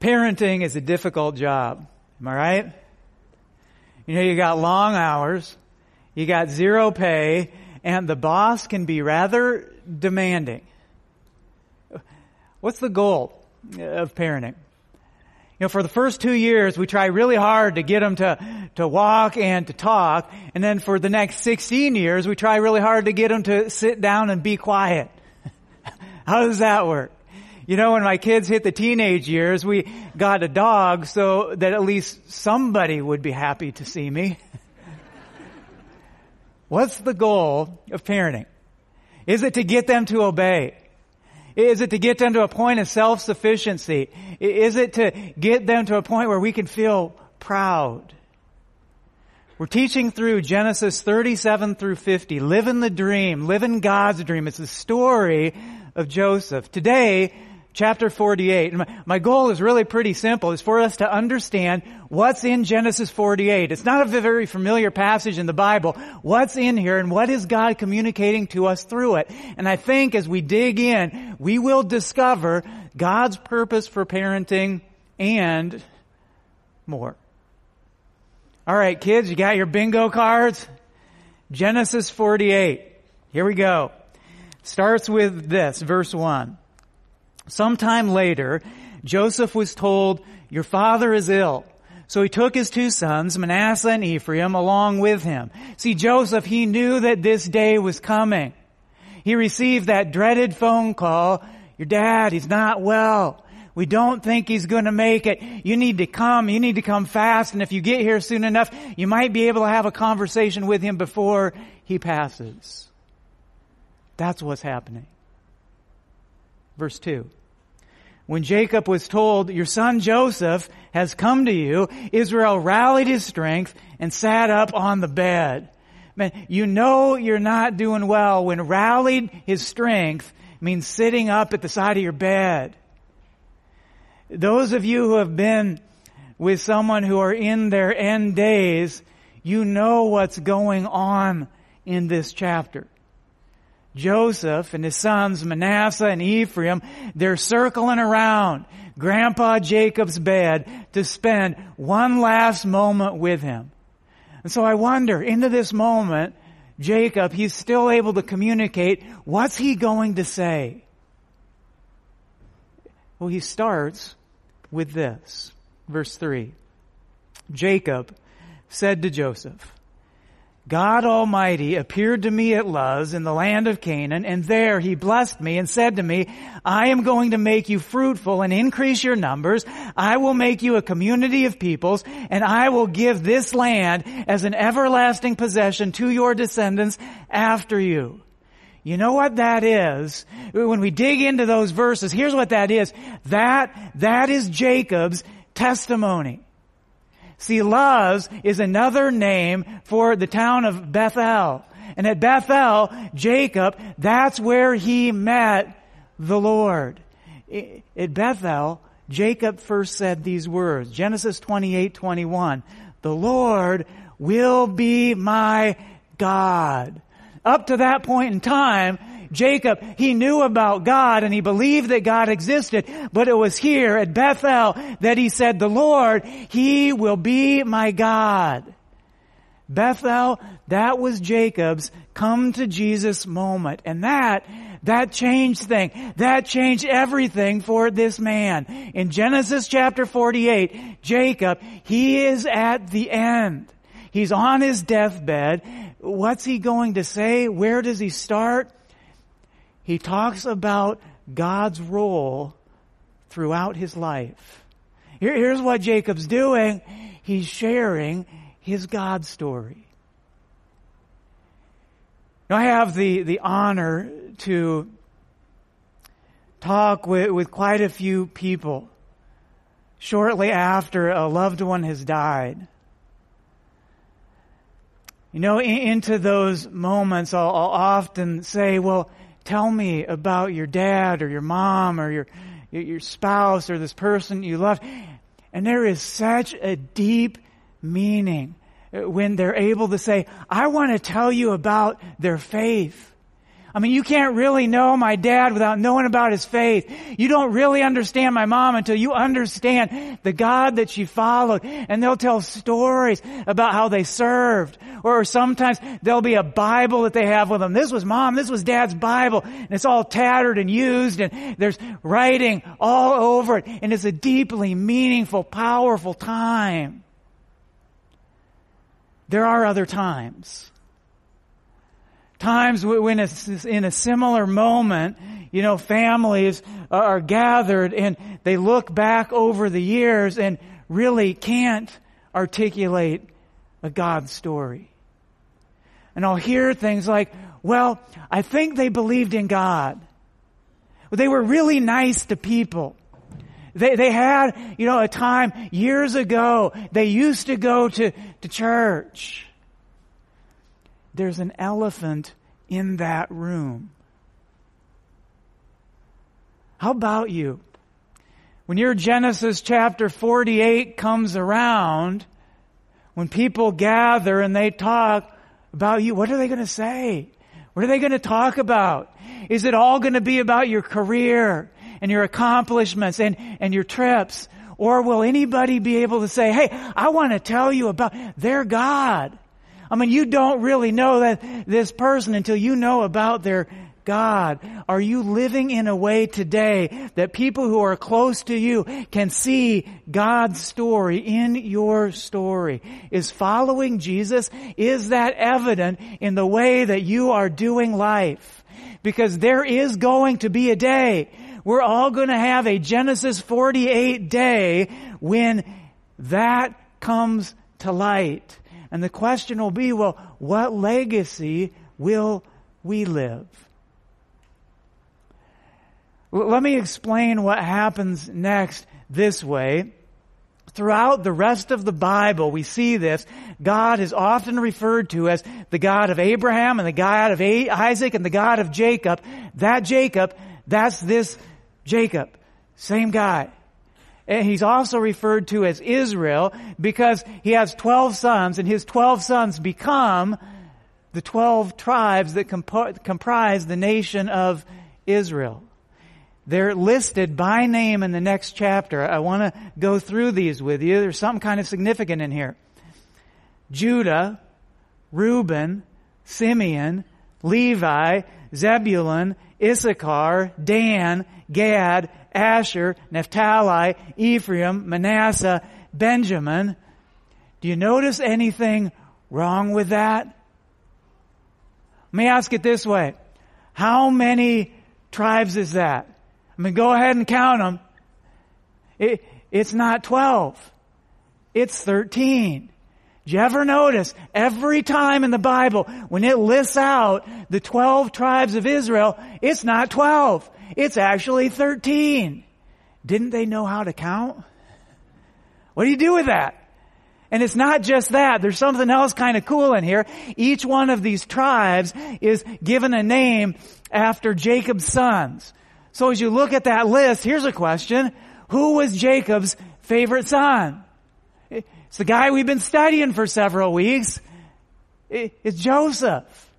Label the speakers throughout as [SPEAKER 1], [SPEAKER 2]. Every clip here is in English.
[SPEAKER 1] Parenting is a difficult job. Am I right? You know, you got long hours, you got zero pay, and the boss can be rather demanding. What's the goal of parenting? You know, for the first two years, we try really hard to get them to, to walk and to talk. And then for the next 16 years, we try really hard to get them to sit down and be quiet. How does that work? You know, when my kids hit the teenage years, we got a dog so that at least somebody would be happy to see me. What's the goal of parenting? Is it to get them to obey? Is it to get them to a point of self-sufficiency? Is it to get them to a point where we can feel proud? We're teaching through Genesis 37 through 50. Live in the dream. Live in God's dream. It's the story of Joseph. Today, chapter 48. My, my goal is really pretty simple. It's for us to understand what's in Genesis 48. It's not a very familiar passage in the Bible. What's in here and what is God communicating to us through it? And I think as we dig in, we will discover God's purpose for parenting and more. All right, kids, you got your bingo cards? Genesis 48. Here we go. Starts with this, verse 1. Sometime later, Joseph was told, your father is ill. So he took his two sons, Manasseh and Ephraim, along with him. See, Joseph, he knew that this day was coming. He received that dreaded phone call, your dad, he's not well. We don't think he's going to make it. You need to come. You need to come fast. And if you get here soon enough, you might be able to have a conversation with him before he passes. That's what's happening. Verse 2. When Jacob was told, your son Joseph has come to you, Israel rallied his strength and sat up on the bed. Man, you know you're not doing well when rallied his strength means sitting up at the side of your bed. Those of you who have been with someone who are in their end days, you know what's going on in this chapter. Joseph and his sons Manasseh and Ephraim, they're circling around Grandpa Jacob's bed to spend one last moment with him. And so I wonder, into this moment, Jacob, he's still able to communicate. What's he going to say? Well, he starts with this. Verse 3. Jacob said to Joseph, God Almighty appeared to me at Luz in the land of Canaan, and there he blessed me and said to me, I am going to make you fruitful and increase your numbers. I will make you a community of peoples, and I will give this land as an everlasting possession to your descendants after you. You know what that is? When we dig into those verses, here's what that is. That, that is Jacob's testimony. See, Luz is another name for the town of Bethel. And at Bethel, Jacob, that's where he met the Lord. At Bethel, Jacob first said these words, Genesis 28, 21, the Lord will be my God. Up to that point in time, Jacob, he knew about God and he believed that God existed, but it was here at Bethel that he said, the Lord, he will be my God. Bethel, that was Jacob's come to Jesus moment. And that, that changed things. That changed everything for this man. In Genesis chapter 48, Jacob, he is at the end. He's on his deathbed. What's he going to say? Where does he start? he talks about God's role throughout his life. Here, here's what Jacob's doing. He's sharing his God story. Now, I have the, the honor to talk with, with quite a few people, shortly after a loved one has died. You know, into those moments, I'll, I'll, often say, well, tell me about your dad or your mom or your, your spouse or this person you love. And there is such a deep meaning uh, when they're able to say, I want to tell you about their faith. I mean, you can't really know my dad without knowing about his faith. You don't really understand my mom until you understand the God that she followed. And they'll tell stories about how they served. Or sometimes there'll be a Bible that they have with them. This was mom, this was dad's Bible. And it's all tattered and used and there's writing all over it. And it's a deeply meaningful, powerful time. There are other times times when it's in a similar moment, you know, families are gathered and they look back over the years and really can't articulate a God story. And I'll hear things like, well, I think they believed in God. They were really nice to people. They, they had, you know, a time years ago, they used to go to, to church there's an elephant in that room. How about you? When your Genesis chapter 48 comes around, when people gather and they talk about you, what are they going to say? What are they going to talk about? Is it all going to be about your career and your accomplishments and, and your trips? Or will anybody be able to say, hey, I want to tell you about their God? I mean, you don't really know that this person until you know about their God. Are you living in a way today that people who are close to you can see God's story in your story? Is following Jesus, is that evident in the way that you are doing life? Because there is going to be a day we're all going to have a Genesis 48 day when that comes to light. And the question will be, well, what legacy will we live? Let me explain what happens next this way. Throughout the rest of the Bible, we see this. God is often referred to as the God of Abraham and the God of Isaac and the God of Jacob. That Jacob, that's this Jacob. Same guy. And he's also referred to as Israel because he has 12 sons and his 12 sons become the 12 tribes that comp- comprise the nation of Israel. They're listed by name in the next chapter. I want to go through these with you. There's something kind of significant in here. Judah, Reuben, Simeon, Levi, Zebulun, Issachar, Dan, Gad, Asher, Naphtali, Ephraim, Manasseh, Benjamin. Do you notice anything wrong with that? Let me ask it this way. How many tribes is that? I mean, go ahead and count them. It, it's not 12. It's 13. Do you ever notice every time in the Bible when it lists out the 12 tribes of Israel, it's not 12. It's actually 13. Didn't they know how to count? What do you do with that? And it's not just that. There's something else kind of cool in here. Each one of these tribes is given a name after Jacob's sons. So as you look at that list, here's a question. Who was Jacob's favorite son? It's the guy we've been studying for several weeks. It's Joseph.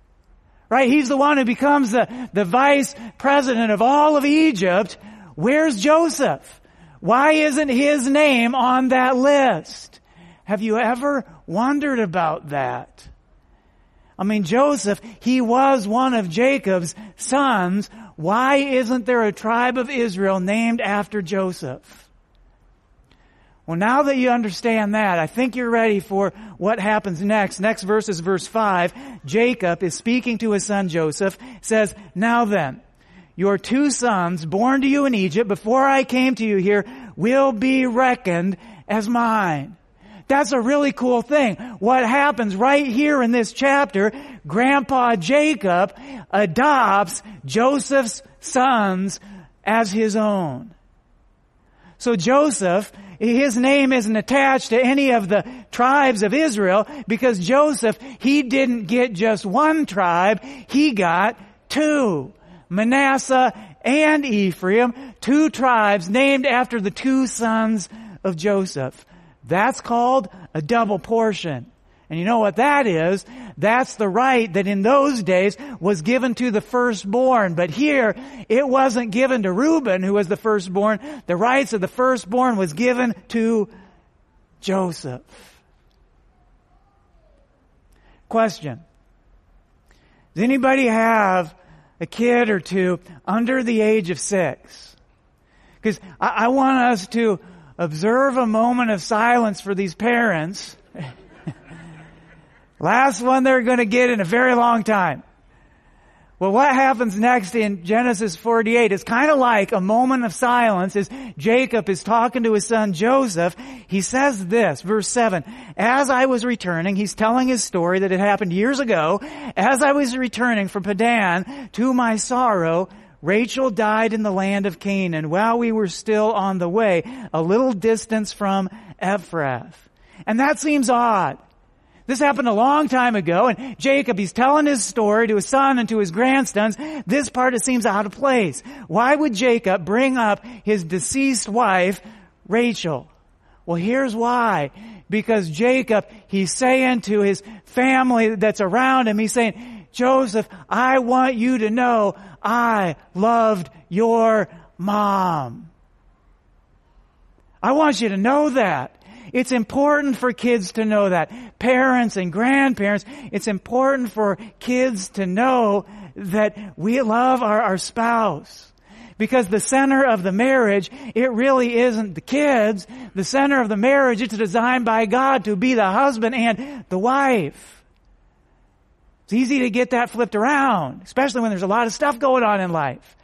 [SPEAKER 1] Right? He's the one who becomes the, the vice president of all of Egypt. Where's Joseph? Why isn't his name on that list? Have you ever wondered about that? I mean, Joseph, he was one of Jacob's sons. Why isn't there a tribe of Israel named after Joseph? Well, now that you understand that, I think you're ready for what happens next. Next verse is verse 5. Jacob is speaking to his son Joseph, says, Now then, your two sons born to you in Egypt before I came to you here will be reckoned as mine. That's a really cool thing. What happens right here in this chapter, Grandpa Jacob adopts Joseph's sons as his own. So Joseph, his name isn't attached to any of the tribes of Israel because Joseph, he didn't get just one tribe, he got two. Manasseh and Ephraim, two tribes named after the two sons of Joseph. That's called a double portion. And you know what that is? That's the right that in those days was given to the firstborn. But here, it wasn't given to Reuben, who was the firstborn. The rights of the firstborn was given to Joseph. Question. Does anybody have a kid or two under the age of six? Because I, I want us to observe a moment of silence for these parents Last one they're going to get in a very long time. Well, what happens next in Genesis 48 is kind of like a moment of silence as Jacob is talking to his son Joseph. He says this, verse 7, As I was returning, he's telling his story that it happened years ago. As I was returning from Padan, to my sorrow, Rachel died in the land of Canaan while we were still on the way, a little distance from Ephrath. And that seems odd. This happened a long time ago, and Jacob, he's telling his story to his son and to his grandsons. This part, it seems out of place. Why would Jacob bring up his deceased wife, Rachel? Well, here's why. Because Jacob, he's saying to his family that's around him, he's saying, Joseph, I want you to know I loved your mom. I want you to know that. It's important for kids to know that. Parents and grandparents, it's important for kids to know that we love our, our spouse. Because the center of the marriage, it really isn't the kids. The center of the marriage, it's designed by God to be the husband and the wife. It's easy to get that flipped around, especially when there's a lot of stuff going on in life.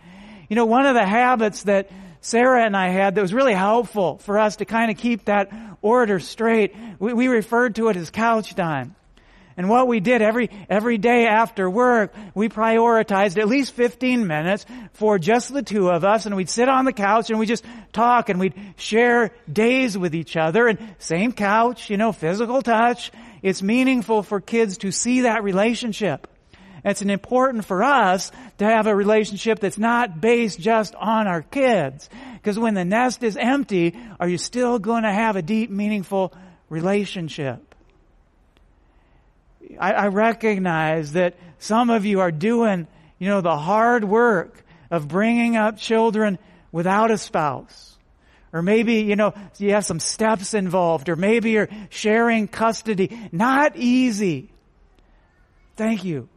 [SPEAKER 1] You know, one of the habits that Sarah and I had that was really helpful for us to kind of keep that order straight. We, we referred to it as couch time. And what we did every, every day after work, we prioritized at least 15 minutes for just the two of us and we'd sit on the couch and we just talk and we'd share days with each other and same couch, you know, physical touch. It's meaningful for kids to see that relationship. It's important for us to have a relationship that's not based just on our kids. Because when the nest is empty, are you still going to have a deep, meaningful relationship? I, I recognize that some of you are doing, you know, the hard work of bringing up children without a spouse. Or maybe, you know, you have some steps involved, or maybe you're sharing custody. Not easy. Thank you.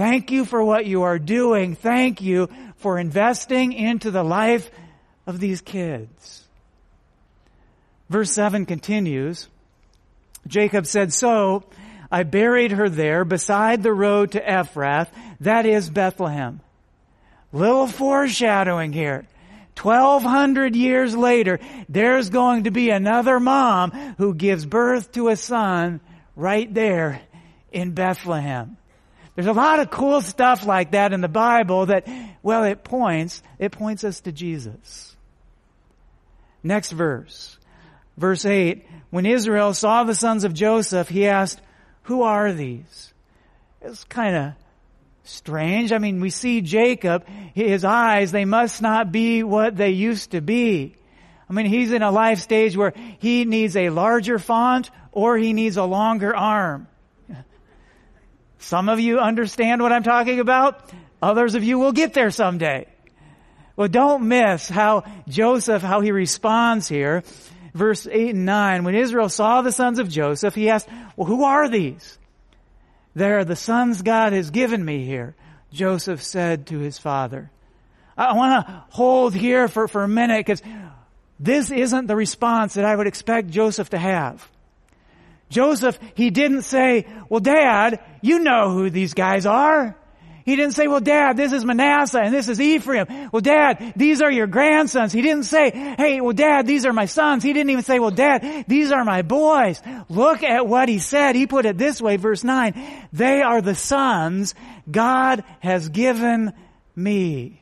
[SPEAKER 1] Thank you for what you are doing. Thank you for investing into the life of these kids. Verse 7 continues. Jacob said, So I buried her there beside the road to Ephrath, that is Bethlehem. Little foreshadowing here. 1200 years later, there's going to be another mom who gives birth to a son right there in Bethlehem. There's a lot of cool stuff like that in the Bible that, well, it points, it points us to Jesus. Next verse. Verse 8. When Israel saw the sons of Joseph, he asked, who are these? It's kind of strange. I mean, we see Jacob, his eyes, they must not be what they used to be. I mean, he's in a life stage where he needs a larger font or he needs a longer arm. Some of you understand what I'm talking about. Others of you will get there someday. Well, don't miss how Joseph, how he responds here. Verse 8 and 9. When Israel saw the sons of Joseph, he asked, well, who are these? They're the sons God has given me here. Joseph said to his father. I want to hold here for, for a minute because this isn't the response that I would expect Joseph to have. Joseph, he didn't say, well, dad, you know who these guys are. He didn't say, well, dad, this is Manasseh and this is Ephraim. Well, dad, these are your grandsons. He didn't say, hey, well, dad, these are my sons. He didn't even say, well, dad, these are my boys. Look at what he said. He put it this way, verse 9. They are the sons God has given me.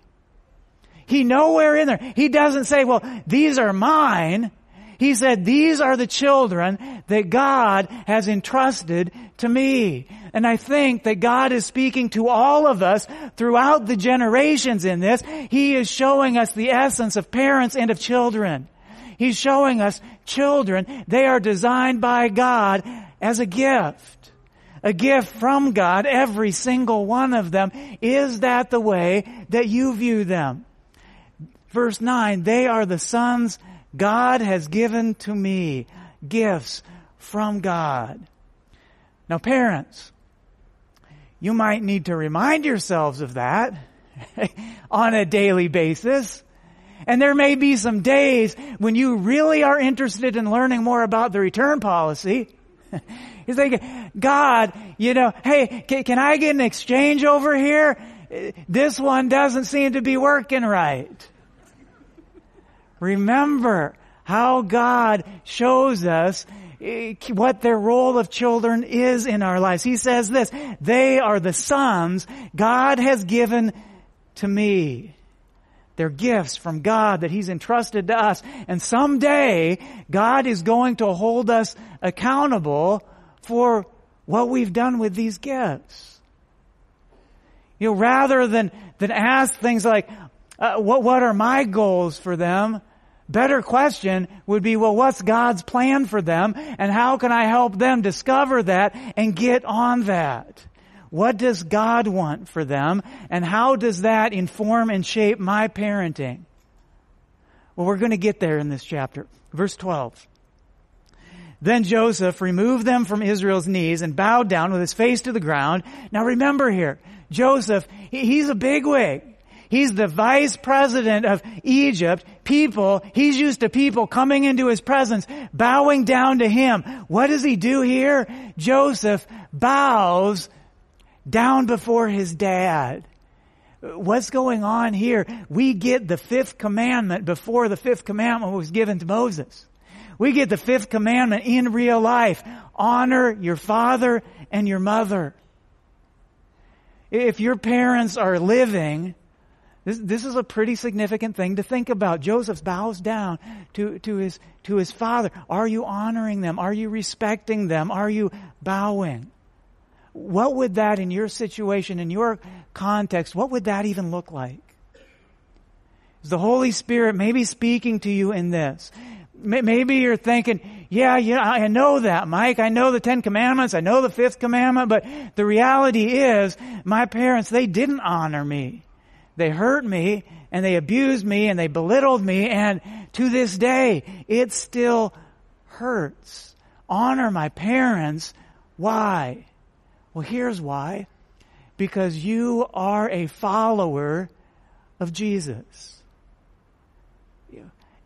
[SPEAKER 1] He nowhere in there, he doesn't say, well, these are mine. He said, these are the children that God has entrusted to me. And I think that God is speaking to all of us throughout the generations in this. He is showing us the essence of parents and of children. He's showing us children, they are designed by God as a gift. A gift from God, every single one of them. Is that the way that you view them? Verse 9, they are the sons God has given to me gifts from God. Now parents, you might need to remind yourselves of that on a daily basis. And there may be some days when you really are interested in learning more about the return policy. He's like, God, you know, hey, can, can I get an exchange over here? This one doesn't seem to be working right. Remember how God shows us eh, what their role of children is in our lives. He says this, they are the sons God has given to me. They're gifts from God that He's entrusted to us. And someday, God is going to hold us accountable for what we've done with these gifts. You know, rather than, than ask things like, uh, what, what are my goals for them? Better question would be, well, what's God's plan for them and how can I help them discover that and get on that? What does God want for them and how does that inform and shape my parenting? Well, we're going to get there in this chapter. Verse 12. Then Joseph removed them from Israel's knees and bowed down with his face to the ground. Now remember here, Joseph, he's a bigwig. He's the vice president of Egypt. People, he's used to people coming into his presence, bowing down to him. What does he do here? Joseph bows down before his dad. What's going on here? We get the fifth commandment before the fifth commandment was given to Moses. We get the fifth commandment in real life. Honor your father and your mother. If your parents are living, this, this is a pretty significant thing to think about. Joseph bows down to, to, his, to his father. Are you honoring them? Are you respecting them? Are you bowing? What would that in your situation, in your context, what would that even look like? Is the Holy Spirit maybe speaking to you in this? Maybe you're thinking, yeah, yeah, I know that, Mike. I know the Ten Commandments. I know the Fifth Commandment. But the reality is, my parents, they didn't honor me. They hurt me and they abused me and they belittled me and to this day it still hurts. Honor my parents. Why? Well, here's why. Because you are a follower of Jesus.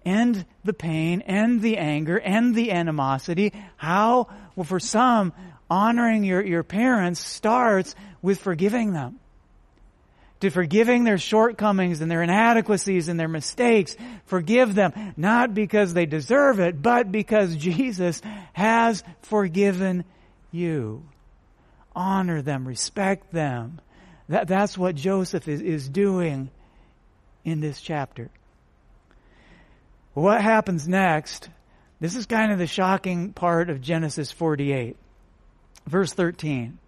[SPEAKER 1] End the pain, end the anger, end the animosity. How? Well, for some, honoring your, your parents starts with forgiving them to forgiving their shortcomings and their inadequacies and their mistakes. Forgive them, not because they deserve it, but because Jesus has forgiven you. Honor them, respect them. That, that's what Joseph is, is doing in this chapter. What happens next? This is kind of the shocking part of Genesis 48. Verse 13.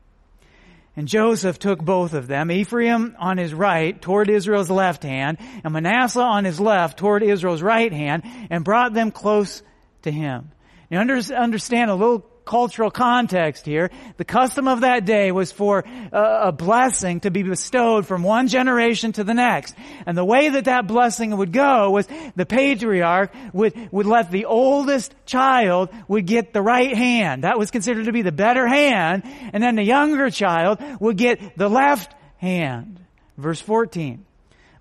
[SPEAKER 1] And Joseph took both of them, Ephraim on his right toward Israel's left hand, and Manasseh on his left toward Israel's right hand, and brought them close to him. You understand a little cultural context here. The custom of that day was for a, a, blessing to be bestowed from one generation to the next. And the way that that blessing would go was the patriarch would, would let the oldest child would get the right hand. That was considered to be the better hand. And then the younger child would get the left hand. Verse 14.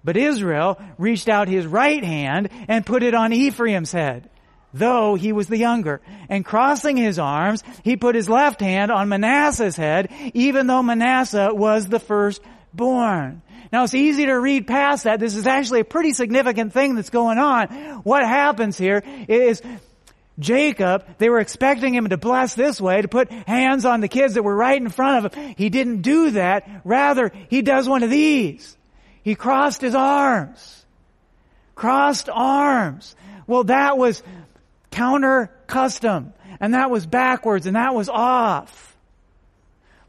[SPEAKER 1] But Israel reached out his right hand and put it on Ephraim's head though he was the younger. And crossing his arms, he put his left hand on Manasseh's head, even though Manasseh was the firstborn. Now it's easy to read past that. This is actually a pretty significant thing that's going on. What happens here is Jacob, they were expecting him to bless this way, to put hands on the kids that were right in front of him. He didn't do that. Rather, he does one of these. He crossed his arms. crossed arms. Well, that was counter custom and that was backwards and that was off.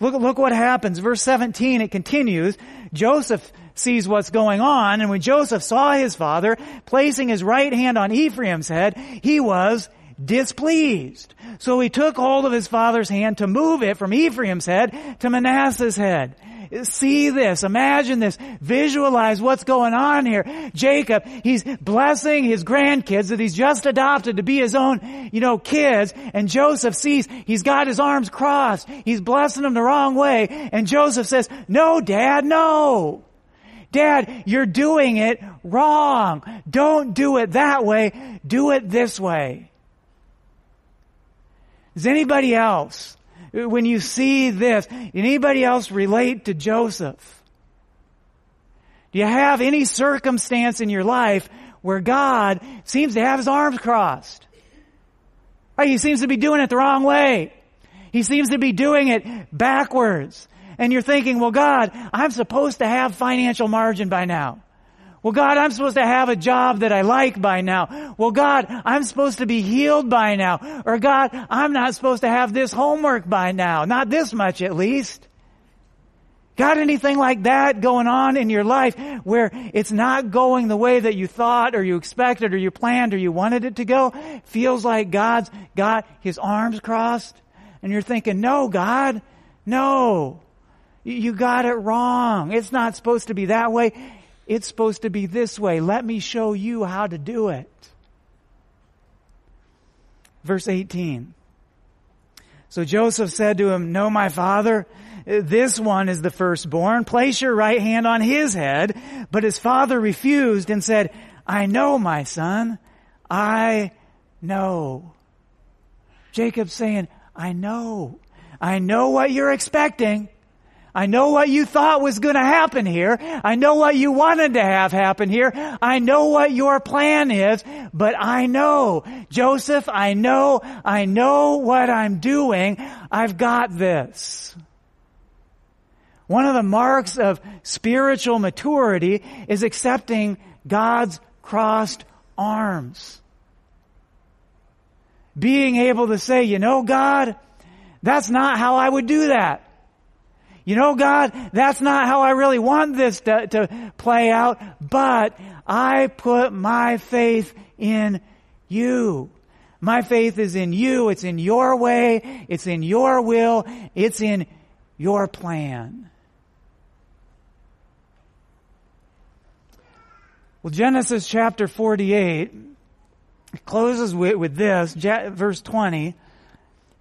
[SPEAKER 1] Look, look what happens. Verse 17, it continues. Joseph sees what's going on, and when Joseph saw his father placing his right hand on Ephraim's head, he was displeased. So he took hold of his father's hand to move it from Ephraim's head to Manasseh's head. See this, imagine this, visualize what's going on here. Jacob, he's blessing his grandkids that he's just adopted to be his own, you know, kids, and Joseph sees he's got his arms crossed. He's blessing them the wrong way, and Joseph says, no, dad, no. Dad, you're doing it wrong. Don't do it that way. Do it this way. Does anybody else, when you see this, anybody else relate to Joseph? Do you have any circumstance in your life where God seems to have his arms crossed? He seems to be doing it the wrong way. He seems to be doing it backwards. And you're thinking, well God, I'm supposed to have financial margin by now. Well, God, I'm supposed to have a job that I like by now. Well, God, I'm supposed to be healed by now. Or God, I'm not supposed to have this homework by now. Not this much at least. Got anything like that going on in your life where it's not going the way that you thought or you expected or you planned or you wanted it to go? Feels like God's got his arms crossed and you're thinking, no, God, no. You got it wrong. It's not supposed to be that way. It's supposed to be this way. Let me show you how to do it. Verse 18. So Joseph said to him, No, my father, this one is the firstborn. Place your right hand on his head. But his father refused and said, I know, my son. I know. Jacob's saying, I know. I know what you're expecting. I know what you thought was going to happen here. I know what you wanted to have happen here. I know what your plan is, but I know, Joseph, I know, I know what I'm doing. I've got this. One of the marks of spiritual maturity is accepting God's crossed arms. Being able to say, you know, God, that's not how I would do that. You know, God, that's not how I really want this to, to play out, but I put my faith in you. My faith is in you. It's in your way. It's in your will. It's in your plan. Well, Genesis chapter 48 closes with, with this, verse 20.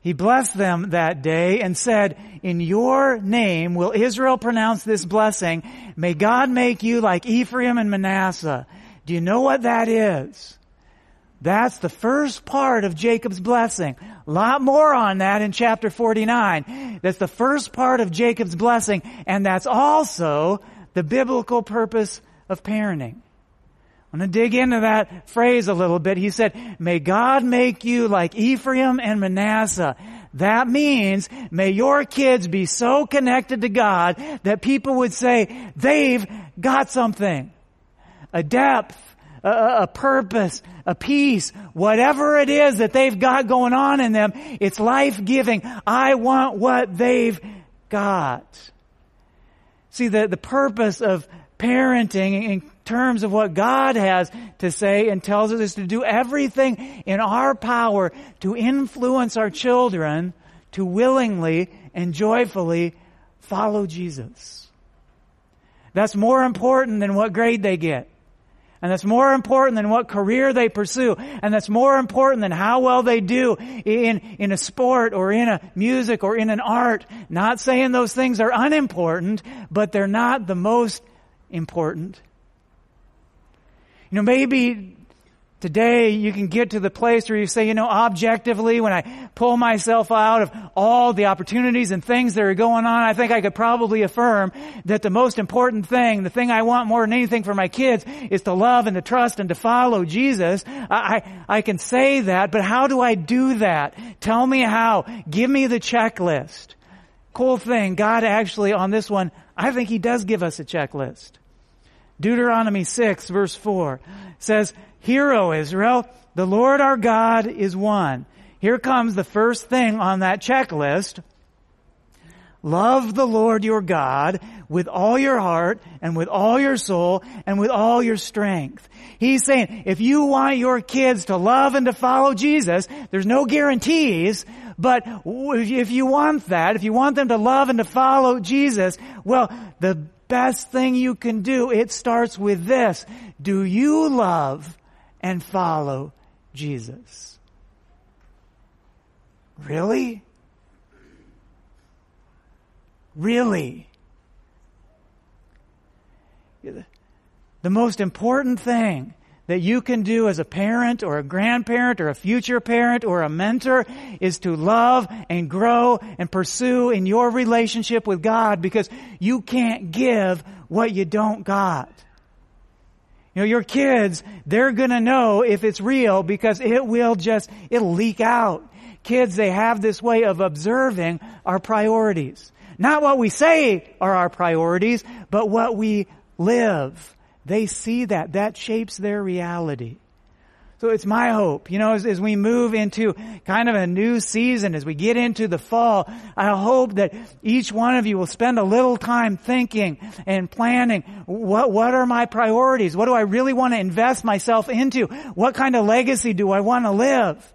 [SPEAKER 1] He blessed them that day and said, In your name will Israel pronounce this blessing. May God make you like Ephraim and Manasseh. Do you know what that is? That's the first part of Jacob's blessing. A lot more on that in chapter 49. That's the first part of Jacob's blessing, and that's also the biblical purpose of parenting. I'm going to dig into that phrase a little bit. He said, may God make you like Ephraim and Manasseh. That means may your kids be so connected to God that people would say they've got something. A depth, a, a purpose, a peace, whatever it is that they've got going on in them, it's life-giving. I want what they've got. See, the, the purpose of parenting in terms of what God has to say and tells us to do everything in our power to influence our children to willingly and joyfully follow Jesus. That's more important than what grade they get. And that's more important than what career they pursue. And that's more important than how well they do in, in a sport or in a music or in an art. Not saying those things are unimportant, but they're not the most important. You know, maybe today you can get to the place where you say, you know, objectively, when I pull myself out of all the opportunities and things that are going on, I think I could probably affirm that the most important thing, the thing I want more than anything for my kids is to love and to trust and to follow Jesus. I, I, I can say that, but how do I do that? Tell me how. Give me the checklist. Cool thing, God actually on this one, I think He does give us a checklist. Deuteronomy 6 verse 4 says, Hear, O Israel, the Lord our God is one. Here comes the first thing on that checklist. Love the Lord your God with all your heart and with all your soul and with all your strength. He's saying, if you want your kids to love and to follow Jesus, there's no guarantees, but if you want that, if you want them to love and to follow Jesus, well, the best thing you can do, it starts with this. Do you love and follow Jesus? Really? Really? The most important thing that you can do as a parent or a grandparent or a future parent or a mentor is to love and grow and pursue in your relationship with God because you can't give what you don't got. You know, your kids, they're gonna know if it's real because it will just, it'll leak out. Kids, they have this way of observing our priorities. Not what we say are our priorities, but what we live. They see that. That shapes their reality. So it's my hope, you know, as, as, we move into kind of a new season, as we get into the fall, I hope that each one of you will spend a little time thinking and planning, what, what are my priorities? What do I really want to invest myself into? What kind of legacy do I want to live?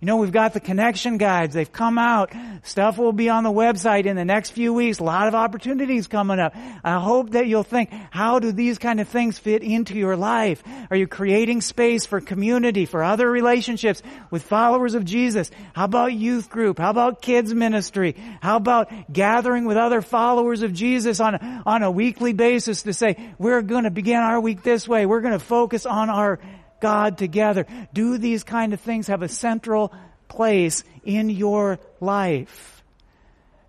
[SPEAKER 1] You know, we've got the connection guides. They've come out. Stuff will be on the website in the next few weeks. A lot of opportunities coming up. I hope that you'll think, how do these kind of things fit into your life? Are you creating space for community, for other relationships with followers of Jesus? How about youth group? How about kids ministry? How about gathering with other followers of Jesus on, on a weekly basis to say, we're going to begin our week this way. We're going to focus on our God together. Do these kind of things have a central place in your life?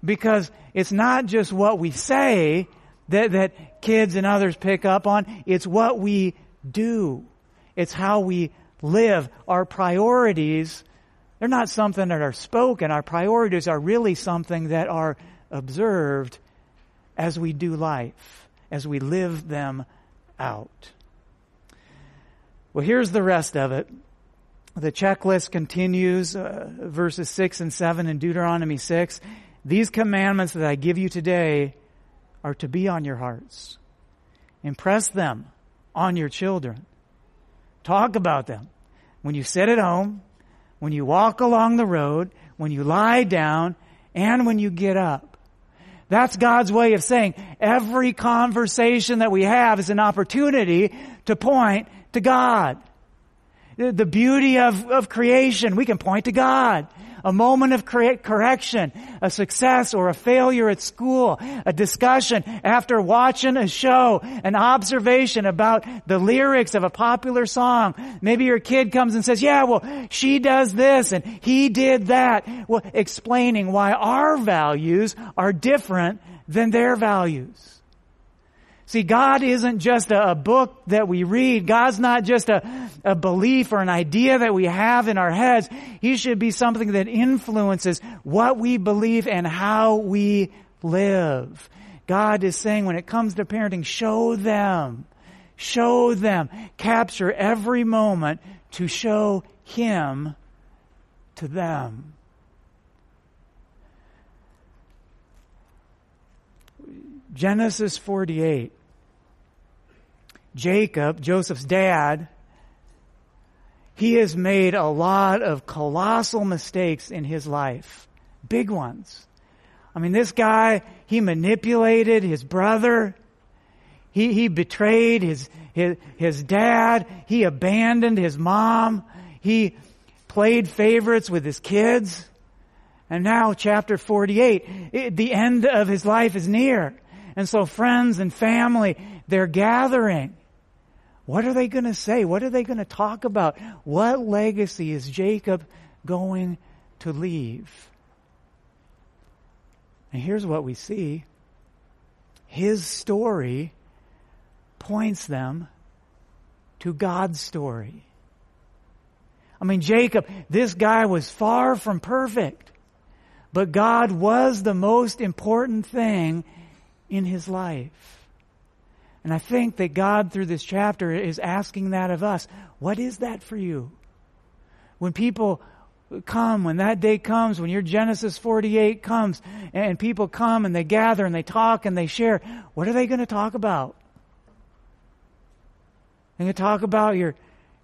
[SPEAKER 1] Because it's not just what we say that, that kids and others pick up on, it's what we do. It's how we live. Our priorities, they're not something that are spoken. Our priorities are really something that are observed as we do life, as we live them out. Well, here's the rest of it. The checklist continues, uh, verses 6 and 7 in Deuteronomy 6. These commandments that I give you today are to be on your hearts. Impress them on your children. Talk about them. When you sit at home, when you walk along the road, when you lie down, and when you get up. That's God's way of saying every conversation that we have is an opportunity to point to God. The beauty of, of creation, we can point to God. A moment of correction, a success or a failure at school, a discussion after watching a show, an observation about the lyrics of a popular song. Maybe your kid comes and says, yeah, well, she does this and he did that. Well, explaining why our values are different than their values. See, God isn't just a, book that we read. God's not just a, a belief or an idea that we have in our heads. He should be something that influences what we believe and how we live. God is saying when it comes to parenting, show them. Show them. Capture every moment to show Him to them. Genesis 48 Jacob, Joseph's dad, he has made a lot of colossal mistakes in his life. Big ones. I mean, this guy, he manipulated his brother. He, he betrayed his, his, his dad. He abandoned his mom. He played favorites with his kids. And now chapter 48, it, the end of his life is near. And so friends and family, they're gathering. What are they going to say? What are they going to talk about? What legacy is Jacob going to leave? And here's what we see. His story points them to God's story. I mean, Jacob, this guy was far from perfect, but God was the most important thing in his life. And I think that God, through this chapter, is asking that of us. What is that for you? When people come, when that day comes, when your Genesis 48 comes, and people come and they gather and they talk and they share, what are they going to talk about? They're going to talk about your,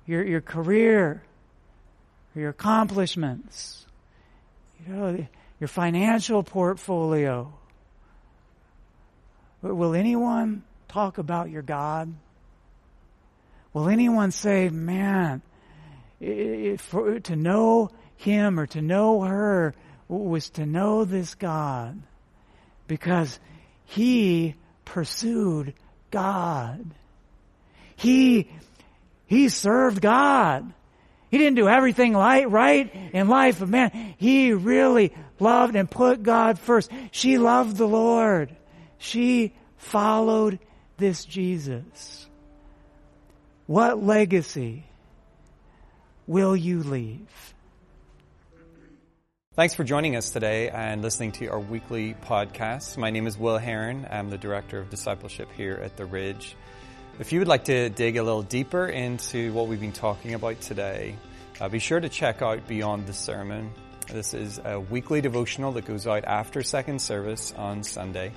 [SPEAKER 1] your, your career, your accomplishments, you know, your financial portfolio. Will anyone talk about your God? Will anyone say, man, it, for, to know him or to know her was to know this God because he pursued God. He, he served God. He didn't do everything light, right in life, but man, he really loved and put God first. She loved the Lord. She followed this Jesus. What legacy will you leave?
[SPEAKER 2] Thanks for joining us today and listening to our weekly podcast. My name is Will Heron. I'm the Director of Discipleship here at The Ridge. If you would like to dig a little deeper into what we've been talking about today, uh, be sure to check out Beyond the Sermon. This is a weekly devotional that goes out after second service on Sunday.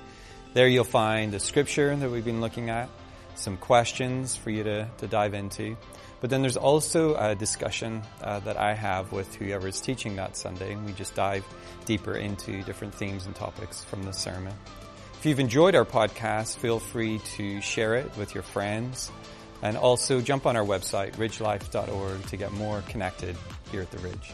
[SPEAKER 2] There you'll find the scripture that we've been looking at, some questions for you to, to dive into. But then there's also a discussion uh, that I have with whoever is teaching that Sunday, and we just dive deeper into different themes and topics from the sermon. If you've enjoyed our podcast, feel free to share it with your friends, and also jump on our website, ridgelife.org, to get more connected here at the Ridge.